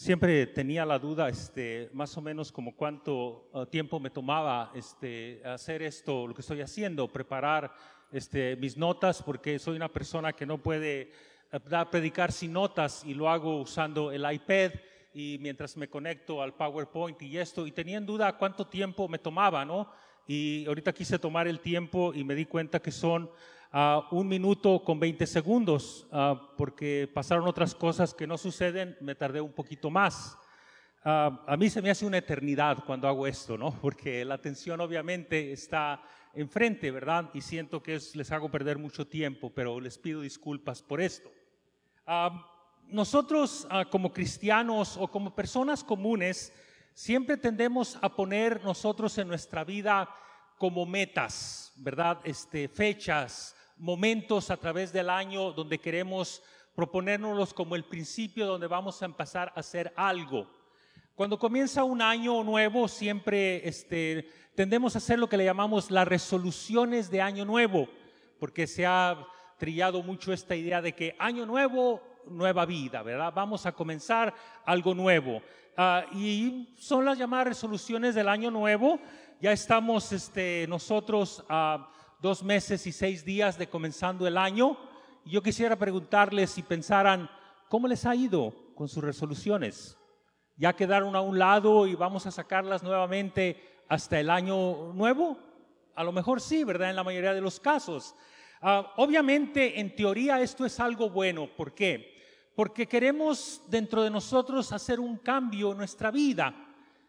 siempre tenía la duda, este, más o menos como cuánto uh, tiempo me tomaba este, hacer esto, lo que estoy haciendo, preparar este, mis notas, porque soy una persona que no puede uh, predicar sin notas y lo hago usando el iPad y mientras me conecto al PowerPoint y esto, y tenía en duda cuánto tiempo me tomaba, ¿no? Y ahorita quise tomar el tiempo y me di cuenta que son a un minuto con 20 segundos, ah, porque pasaron otras cosas que no suceden, me tardé un poquito más. Ah, a mí se me hace una eternidad cuando hago esto, ¿no? Porque la atención obviamente está enfrente, ¿verdad? Y siento que les hago perder mucho tiempo, pero les pido disculpas por esto. Ah, nosotros como cristianos o como personas comunes, siempre tendemos a poner nosotros en nuestra vida como metas, ¿verdad? Este, fechas, momentos a través del año donde queremos proponérnoslos como el principio donde vamos a empezar a hacer algo. Cuando comienza un año nuevo, siempre este, tendemos a hacer lo que le llamamos las resoluciones de año nuevo, porque se ha trillado mucho esta idea de que año nuevo, nueva vida, ¿verdad? Vamos a comenzar algo nuevo. Ah, y son las llamadas resoluciones del año nuevo. Ya estamos este, nosotros... Uh, dos meses y seis días de comenzando el año. Yo quisiera preguntarles si pensaran, ¿cómo les ha ido con sus resoluciones? ¿Ya quedaron a un lado y vamos a sacarlas nuevamente hasta el año nuevo? A lo mejor sí, ¿verdad? En la mayoría de los casos. Ah, obviamente, en teoría, esto es algo bueno. ¿Por qué? Porque queremos dentro de nosotros hacer un cambio en nuestra vida.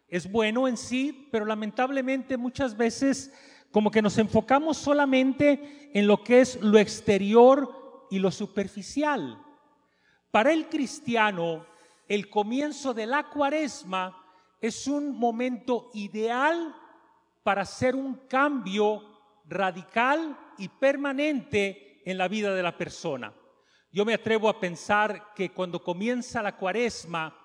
Es bueno en sí, pero lamentablemente muchas veces como que nos enfocamos solamente en lo que es lo exterior y lo superficial. Para el cristiano, el comienzo de la cuaresma es un momento ideal para hacer un cambio radical y permanente en la vida de la persona. Yo me atrevo a pensar que cuando comienza la cuaresma,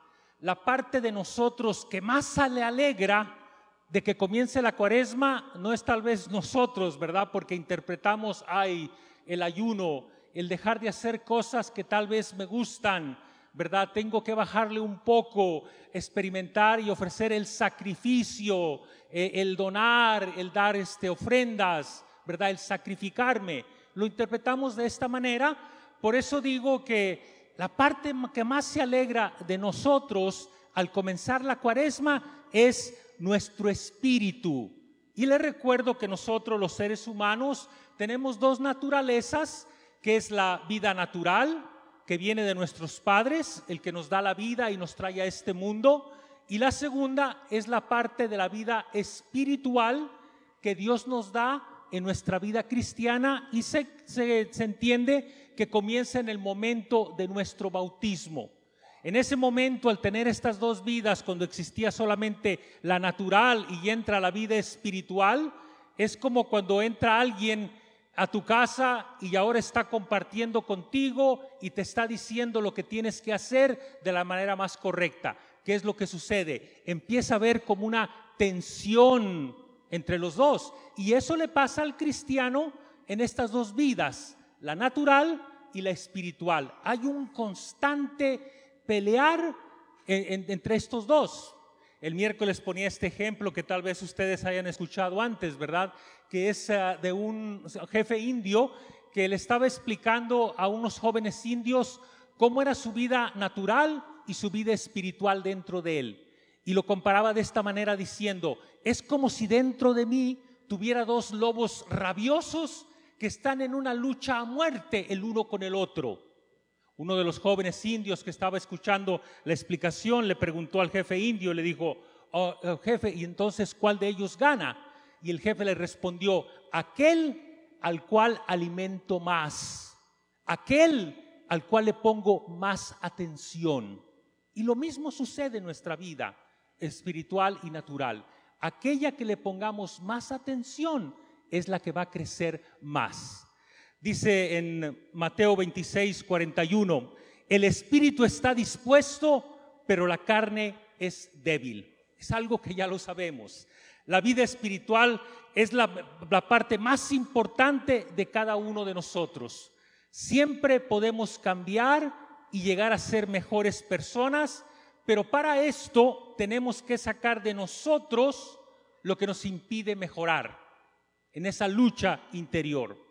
la parte de nosotros que más se le alegra de que comience la cuaresma no es tal vez nosotros, ¿verdad? Porque interpretamos, ay, el ayuno, el dejar de hacer cosas que tal vez me gustan, ¿verdad? Tengo que bajarle un poco, experimentar y ofrecer el sacrificio, eh, el donar, el dar este, ofrendas, ¿verdad? El sacrificarme. Lo interpretamos de esta manera. Por eso digo que la parte que más se alegra de nosotros al comenzar la cuaresma es nuestro espíritu. Y le recuerdo que nosotros los seres humanos tenemos dos naturalezas, que es la vida natural, que viene de nuestros padres, el que nos da la vida y nos trae a este mundo, y la segunda es la parte de la vida espiritual que Dios nos da en nuestra vida cristiana y se, se, se entiende que comienza en el momento de nuestro bautismo. En ese momento, al tener estas dos vidas, cuando existía solamente la natural y entra la vida espiritual, es como cuando entra alguien a tu casa y ahora está compartiendo contigo y te está diciendo lo que tienes que hacer de la manera más correcta. ¿Qué es lo que sucede? Empieza a ver como una tensión entre los dos. Y eso le pasa al cristiano en estas dos vidas, la natural y la espiritual. Hay un constante pelear entre estos dos. El miércoles ponía este ejemplo que tal vez ustedes hayan escuchado antes, ¿verdad? Que es ah, de un jefe indio que le estaba explicando a unos jóvenes indios cómo era su vida natural y su vida espiritual dentro de él. Y lo comparaba de esta manera diciendo, es como si dentro de mí tuviera dos lobos rabiosos que están en una lucha a muerte el uno con el otro. Uno de los jóvenes indios que estaba escuchando la explicación le preguntó al jefe indio, le dijo, oh, oh, jefe, ¿y entonces cuál de ellos gana? Y el jefe le respondió, aquel al cual alimento más, aquel al cual le pongo más atención. Y lo mismo sucede en nuestra vida espiritual y natural. Aquella que le pongamos más atención es la que va a crecer más. Dice en Mateo 26, 41, el espíritu está dispuesto, pero la carne es débil. Es algo que ya lo sabemos. La vida espiritual es la, la parte más importante de cada uno de nosotros. Siempre podemos cambiar y llegar a ser mejores personas, pero para esto tenemos que sacar de nosotros lo que nos impide mejorar en esa lucha interior.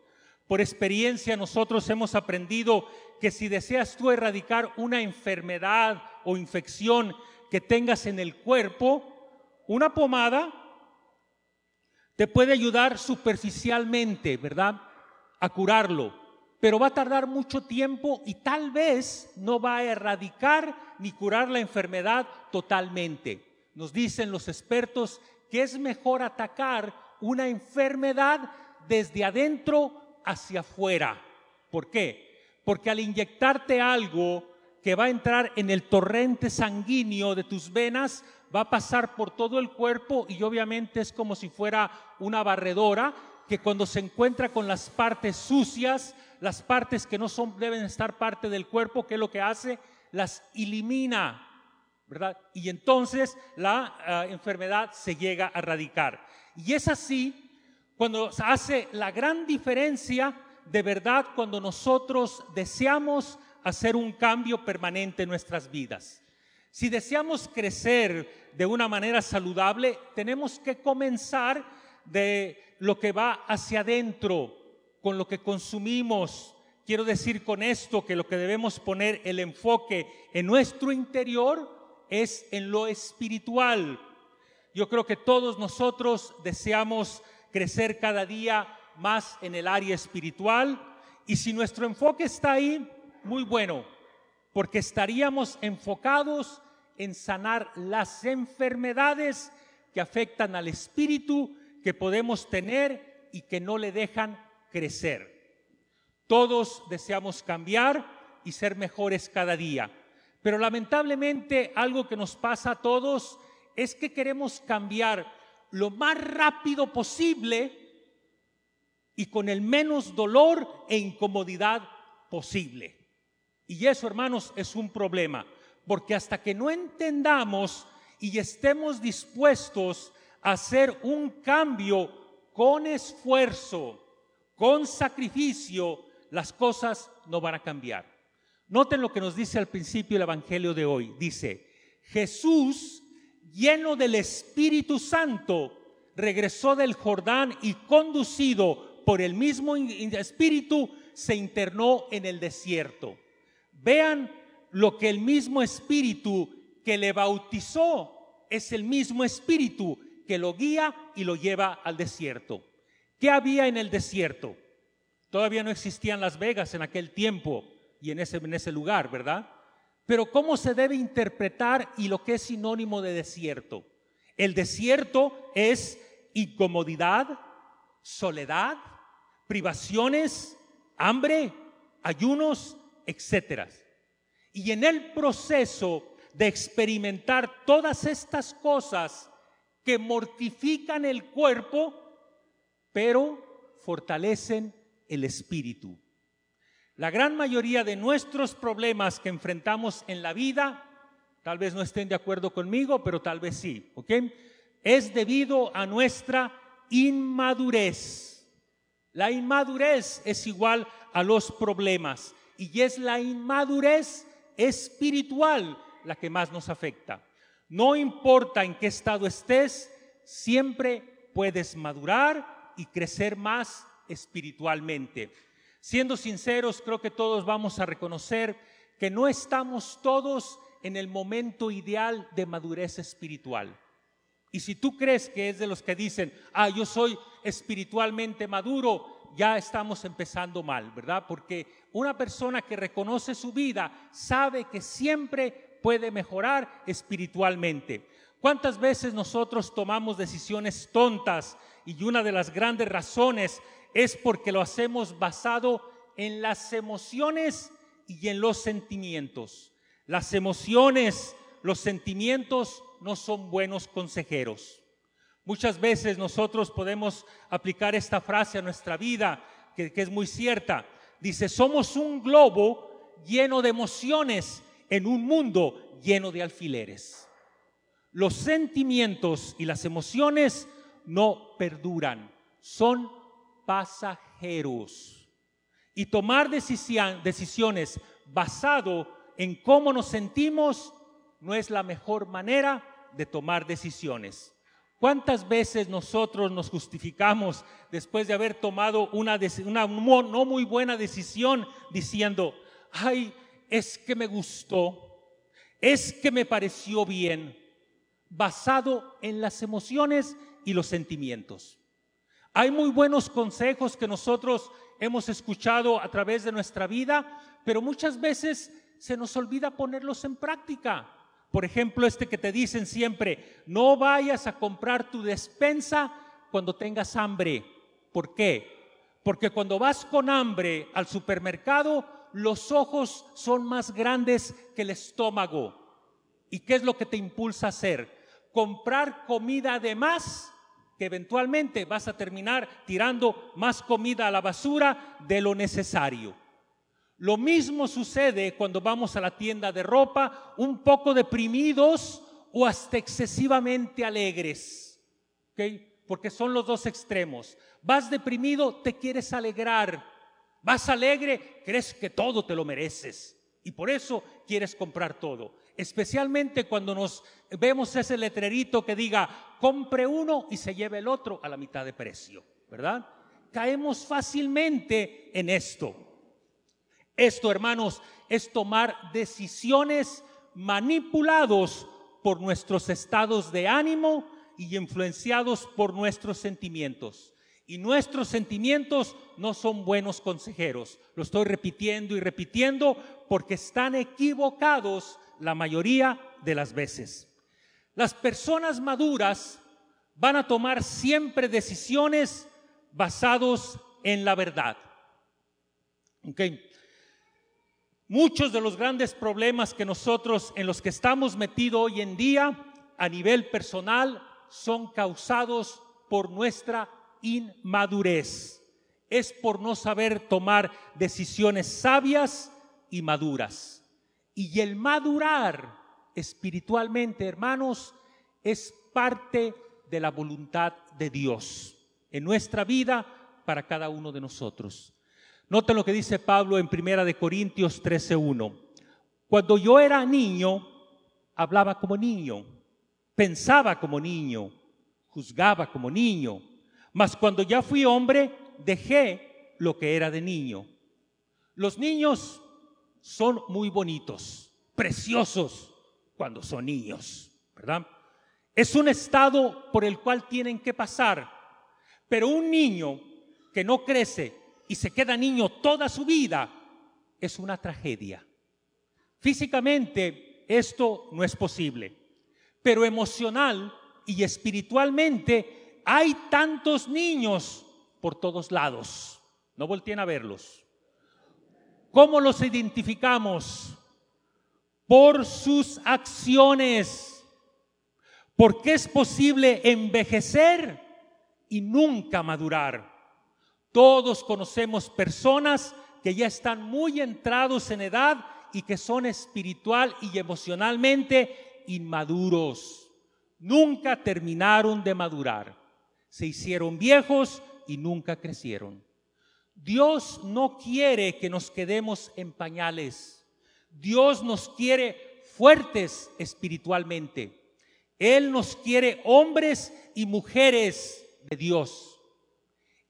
Por experiencia nosotros hemos aprendido que si deseas tú erradicar una enfermedad o infección que tengas en el cuerpo, una pomada te puede ayudar superficialmente, ¿verdad? A curarlo, pero va a tardar mucho tiempo y tal vez no va a erradicar ni curar la enfermedad totalmente. Nos dicen los expertos que es mejor atacar una enfermedad desde adentro hacia afuera. ¿Por qué? Porque al inyectarte algo que va a entrar en el torrente sanguíneo de tus venas, va a pasar por todo el cuerpo y obviamente es como si fuera una barredora que cuando se encuentra con las partes sucias, las partes que no son deben estar parte del cuerpo, ¿qué es lo que hace? Las elimina, ¿verdad? Y entonces la ah, enfermedad se llega a erradicar. Y es así cuando hace la gran diferencia de verdad cuando nosotros deseamos hacer un cambio permanente en nuestras vidas. Si deseamos crecer de una manera saludable, tenemos que comenzar de lo que va hacia adentro, con lo que consumimos. Quiero decir con esto que lo que debemos poner el enfoque en nuestro interior es en lo espiritual. Yo creo que todos nosotros deseamos crecer cada día más en el área espiritual y si nuestro enfoque está ahí, muy bueno, porque estaríamos enfocados en sanar las enfermedades que afectan al espíritu que podemos tener y que no le dejan crecer. Todos deseamos cambiar y ser mejores cada día, pero lamentablemente algo que nos pasa a todos es que queremos cambiar lo más rápido posible y con el menos dolor e incomodidad posible. Y eso, hermanos, es un problema porque hasta que no entendamos y estemos dispuestos a hacer un cambio con esfuerzo, con sacrificio, las cosas no van a cambiar. Noten lo que nos dice al principio el Evangelio de hoy. Dice, Jesús, lleno del Espíritu Santo, regresó del Jordán y conducido por el mismo Espíritu, se internó en el desierto. Vean lo que el mismo espíritu que le bautizó es el mismo espíritu que lo guía y lo lleva al desierto. ¿Qué había en el desierto? Todavía no existían Las Vegas en aquel tiempo y en ese, en ese lugar, ¿verdad? Pero ¿cómo se debe interpretar y lo que es sinónimo de desierto? El desierto es incomodidad, soledad, privaciones, hambre, ayunos, etcétera. Y en el proceso de experimentar todas estas cosas que mortifican el cuerpo, pero fortalecen el espíritu. La gran mayoría de nuestros problemas que enfrentamos en la vida, tal vez no estén de acuerdo conmigo, pero tal vez sí, ¿ok? Es debido a nuestra inmadurez. La inmadurez es igual a los problemas y es la inmadurez espiritual la que más nos afecta. No importa en qué estado estés, siempre puedes madurar y crecer más espiritualmente. Siendo sinceros, creo que todos vamos a reconocer que no estamos todos en el momento ideal de madurez espiritual. Y si tú crees que es de los que dicen, ah, yo soy espiritualmente maduro, ya estamos empezando mal, ¿verdad? Porque una persona que reconoce su vida sabe que siempre puede mejorar espiritualmente. ¿Cuántas veces nosotros tomamos decisiones tontas y una de las grandes razones es porque lo hacemos basado en las emociones y en los sentimientos? Las emociones, los sentimientos no son buenos consejeros. Muchas veces nosotros podemos aplicar esta frase a nuestra vida, que, es muy cierta. Dice, somos un globo lleno de emociones en un mundo lleno de alfileres. Los sentimientos y las emociones no perduran, son pasajeros. Y tomar decisiones basado en cómo nos sentimos no es la mejor manera de tomar decisiones. ¿Cuántas veces nosotros nos justificamos después de haber tomado una, no muy buena decisión diciendo, ay, es que me gustó, es que me pareció bien, basado en las emociones y los sentimientos? Hay muy buenos consejos que nosotros hemos escuchado a través de nuestra vida, pero muchas veces se nos olvida ponerlos en práctica. Por ejemplo, este que te dicen siempre, no vayas a comprar tu despensa cuando tengas hambre. ¿Por qué? Porque cuando vas con hambre al supermercado, los ojos son más grandes que el estómago. ¿Y qué es lo que te impulsa a hacer? Comprar comida de más que eventualmente vas a terminar tirando más comida a la basura de lo necesario. Lo mismo sucede cuando vamos a la tienda de ropa un poco deprimidos o hasta excesivamente alegres. Porque son los dos extremos. Vas deprimido, te quieres alegrar. Vas alegre, crees que todo te lo mereces. Y por eso quieres comprar todo especialmente cuando nos vemos ese letrerito que diga, compre uno y se lleve el otro a la mitad de precio, ¿verdad? Caemos fácilmente en esto. Esto, hermanos, es tomar decisiones manipulados por nuestros estados de ánimo y influenciados por nuestros sentimientos. Y nuestros sentimientos no son buenos consejeros. Lo estoy repitiendo y repitiendo porque están equivocados la mayoría de las veces. Las personas maduras van a tomar siempre decisiones basados en la verdad. Muchos de los grandes problemas que nosotros en los que estamos metidos hoy en día a nivel personal son causados por nuestra inmadurez. Es por no saber tomar decisiones sabias y maduras. Y el madurar espiritualmente, hermanos, es parte de la voluntad de Dios en nuestra vida para cada uno de nosotros. Noten lo que dice Pablo en Primera de Corintios 13:1. Cuando yo era niño, hablaba como niño, pensaba como niño, juzgaba como niño, mas cuando ya fui hombre, dejé lo que era de niño. Los niños son muy bonitos, preciosos cuando son niños, ¿verdad? Es un estado por el cual tienen que pasar, pero un niño que no crece y se queda niño toda su vida es una tragedia. Físicamente esto no es posible, pero emocional y espiritualmente hay tantos niños por todos lados. No volteen a verlos. ¿Cómo los identificamos? Por sus acciones. Porque es posible envejecer y nunca madurar. Todos conocemos personas que ya están muy entrados en edad y que son espiritual y emocionalmente inmaduros. Nunca terminaron de madurar. Se hicieron viejos y nunca crecieron. Dios no quiere que nos quedemos en pañales. Dios nos quiere fuertes espiritualmente. Él nos quiere hombres y mujeres de Dios.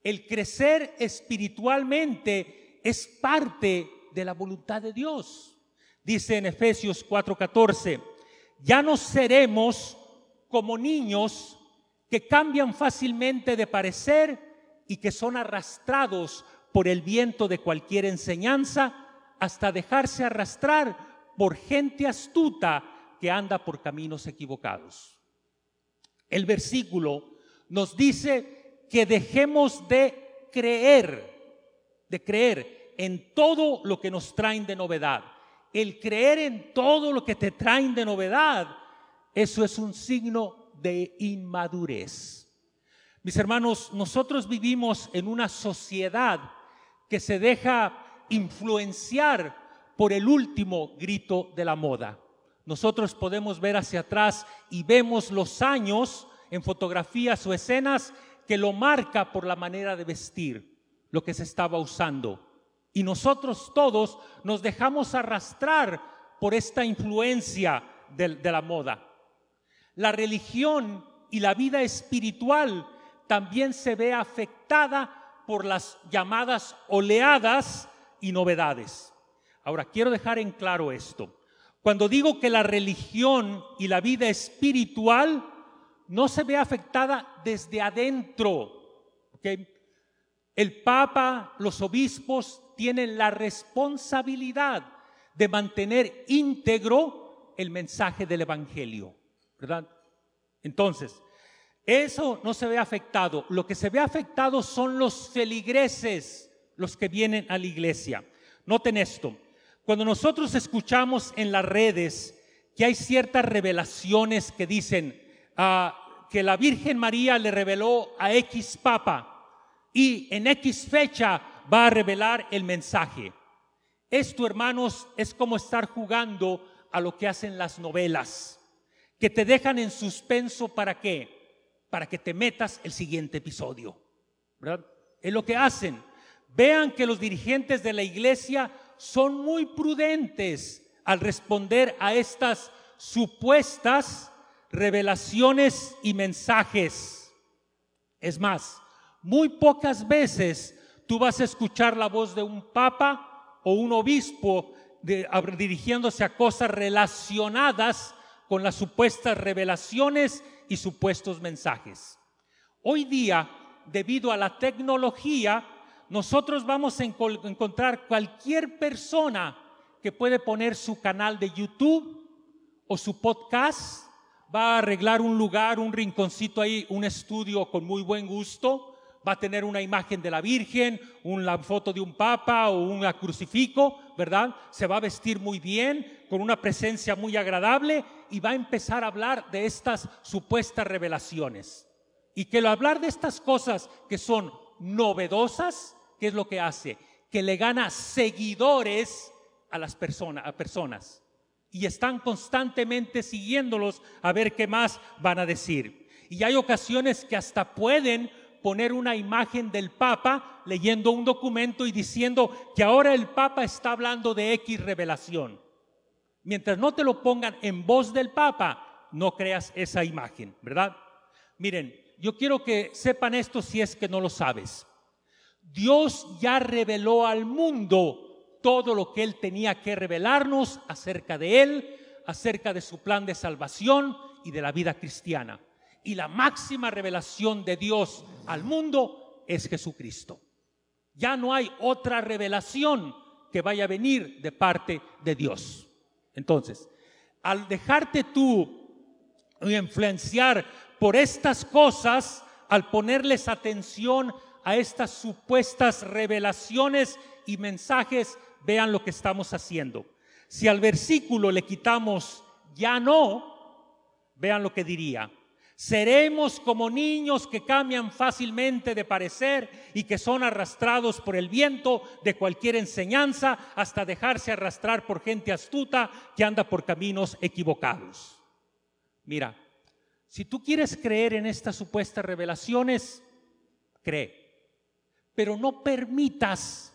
El crecer espiritualmente es parte de la voluntad de Dios. Dice en Efesios 4:14, ya no seremos como niños que cambian fácilmente de parecer y que son arrastrados por el viento de cualquier enseñanza hasta dejarse arrastrar por gente astuta que anda por caminos equivocados. El versículo nos dice que dejemos de creer, de creer en todo lo que nos traen de novedad. El creer en todo lo que te traen de novedad, eso es un signo de inmadurez. Mis hermanos, nosotros vivimos en una sociedad que se deja influenciar por el último grito de la moda. Nosotros podemos ver hacia atrás y vemos los años en fotografías o escenas que lo marca por la manera de vestir, lo que se estaba usando. Y nosotros todos nos dejamos arrastrar por esta influencia de, la moda. La religión y la vida espiritual también se ve afectada por las llamadas oleadas y novedades. Ahora, quiero dejar en claro esto. Cuando digo que la religión y la vida espiritual no se ve afectada desde adentro, el Papa, los obispos tienen la responsabilidad de mantener íntegro el mensaje del Evangelio, ¿verdad? Entonces, eso no se ve afectado. Lo que se ve afectado son los feligreses, los que vienen a la iglesia. Noten esto. Cuando nosotros escuchamos en las redes que hay ciertas revelaciones que dicen ah, que la Virgen María le reveló a X Papa y en X fecha va a revelar el mensaje. Esto, hermanos, es como estar jugando a lo que hacen las novelas, que te dejan en suspenso para qué? Para que te metas el siguiente episodio. ¿verdad? Es lo que hacen. Vean que los dirigentes de la iglesia son muy prudentes al responder a estas supuestas revelaciones y mensajes. Es más, muy pocas veces tú vas a escuchar la voz de un papa o un obispo dirigiéndose a cosas relacionadas con las supuestas revelaciones y supuestos mensajes. Hoy día, debido a la tecnología, nosotros vamos a encontrar cualquier persona que puede poner su canal de YouTube o su podcast, va a arreglar un lugar, un rinconcito ahí, un estudio con muy buen gusto, va a tener una imagen de la Virgen, una foto de un papa o un crucifijo, ¿verdad? Se va a vestir muy bien, con una presencia muy agradable y va a empezar a hablar de estas supuestas revelaciones. Y que al hablar de estas cosas que son novedosas, ¿qué es lo que hace? Que le gana seguidores a las personas, a personas. Y están constantemente siguiéndolos a ver qué más van a decir. Y hay ocasiones que hasta pueden poner una imagen del Papa leyendo un documento y diciendo que ahora el Papa está hablando de X revelación. Mientras no te lo pongan en voz del Papa, no creas esa imagen, ¿verdad? Miren, yo quiero que sepan esto si es que no lo sabes. Dios ya reveló al mundo todo lo que Él tenía que revelarnos acerca de Él, acerca de su plan de salvación y de la vida cristiana. Y la máxima revelación de Dios al mundo es Jesucristo. Ya no hay otra revelación que vaya a venir de parte de Dios. Entonces, al dejarte tú influenciar por estas cosas, al ponerles atención a estas supuestas revelaciones y mensajes, vean lo que estamos haciendo. Si al versículo le quitamos ya no, vean lo que diría. Seremos como niños que cambian fácilmente de parecer y que son arrastrados por el viento de cualquier enseñanza hasta dejarse arrastrar por gente astuta que anda por caminos equivocados. Mira, si tú quieres creer en estas supuestas revelaciones, cree pero no permitas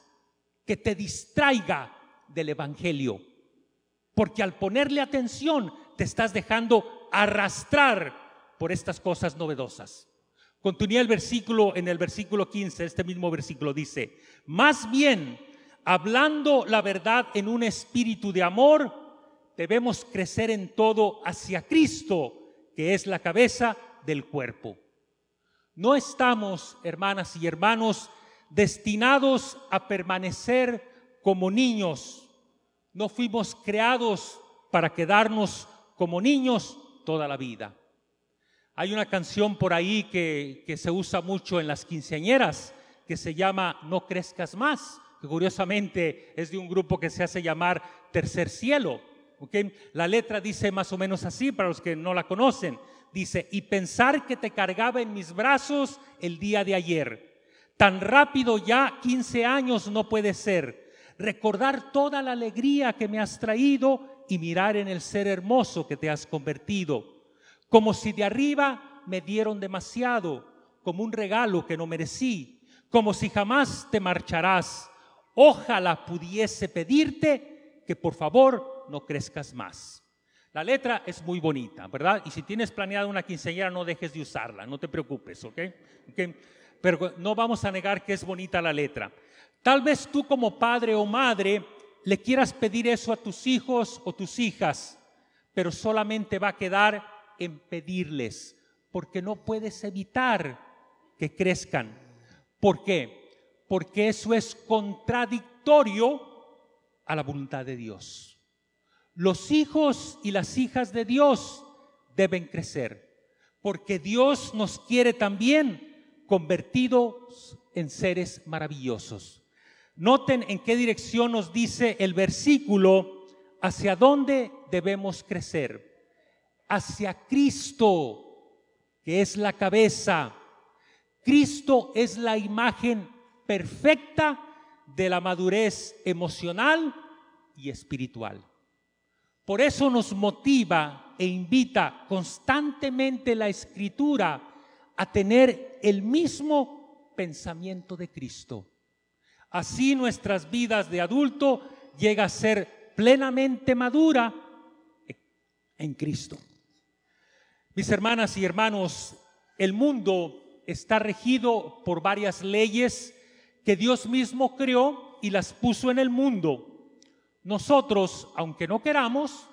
que te distraiga del Evangelio, porque al ponerle atención te estás dejando arrastrar por estas cosas novedosas. Continúa el versículo, en el versículo 15, este mismo versículo dice, más bien, hablando la verdad en un espíritu de amor, debemos crecer en todo hacia Cristo, que es la cabeza del cuerpo. No estamos, hermanas y hermanos, destinados a permanecer como niños. No fuimos creados para quedarnos como niños toda la vida. Hay una canción por ahí que, se usa mucho en las quinceañeras que se llama No crezcas más, que curiosamente es de un grupo que se hace llamar Tercer Cielo. La letra dice más o menos así para los que no la conocen. Dice, y pensar que te cargaba en mis brazos el día de ayer Tan rápido ya 15 años no puede ser. Recordar toda la alegría que me has traído y mirar en el ser hermoso que te has convertido. Como si de arriba me dieron demasiado, como un regalo que no merecí, como si jamás te marcharás. Ojalá pudiese pedirte que por favor no crezcas más. La letra es muy bonita, ¿verdad? Y si tienes planeada una quinceañera, no dejes de usarla, no te preocupes, ¿ok? Pero no vamos a negar que es bonita la letra. Tal vez tú como padre o madre le quieras pedir eso a tus hijos o tus hijas, pero solamente va a quedar pedirles, porque no puedes evitar que crezcan. ¿Por qué? Porque eso es contradictorio a la voluntad de Dios. Los hijos y las hijas de Dios deben crecer, porque Dios nos quiere también convertidos en seres maravillosos. Noten en qué dirección nos dice el versículo, hacia dónde debemos crecer. Hacia Cristo, que es la cabeza. Cristo es la imagen perfecta de la madurez emocional y espiritual. Por eso nos motiva e invita constantemente la escritura a tener el mismo pensamiento de Cristo. Así nuestras vidas de adulto llega a ser plenamente madura en Cristo. Mis hermanas y hermanos, el mundo está regido por varias leyes que Dios mismo creó y las puso en el mundo. Nosotros, aunque no queramos,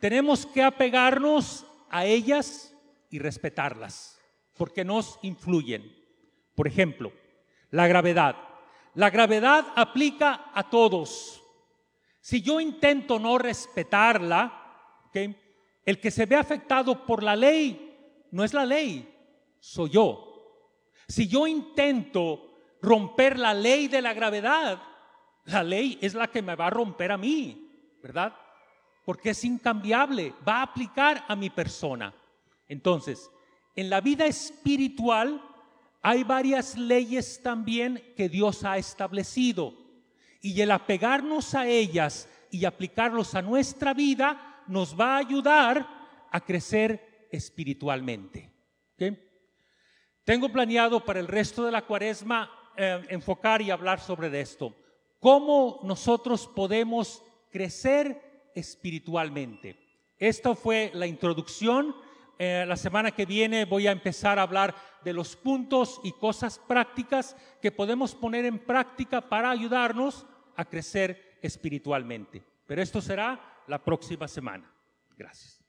tenemos que apegarnos a ellas y respetarlas, porque nos influyen. Por ejemplo, la gravedad. La gravedad aplica a todos. Si yo intento no respetarla, el que se ve afectado por la ley no es la ley, soy yo. Si yo intento romper la ley de la gravedad, la ley es la que me va a romper a mí, ¿verdad? Porque es incambiable, va a aplicar a mi persona. Entonces, en la vida espiritual, hay varias leyes también que Dios ha establecido y el apegarnos a ellas y aplicarlos a nuestra vida nos va a ayudar a crecer espiritualmente. Tengo planeado para el resto de la cuaresma eh, enfocar y hablar sobre esto. ¿Cómo nosotros podemos crecer espiritualmente? Esta fue la introducción. Eh, la semana que viene voy a empezar a hablar de los puntos y cosas prácticas que podemos poner en práctica para ayudarnos a crecer espiritualmente. Pero esto será la próxima semana. Gracias.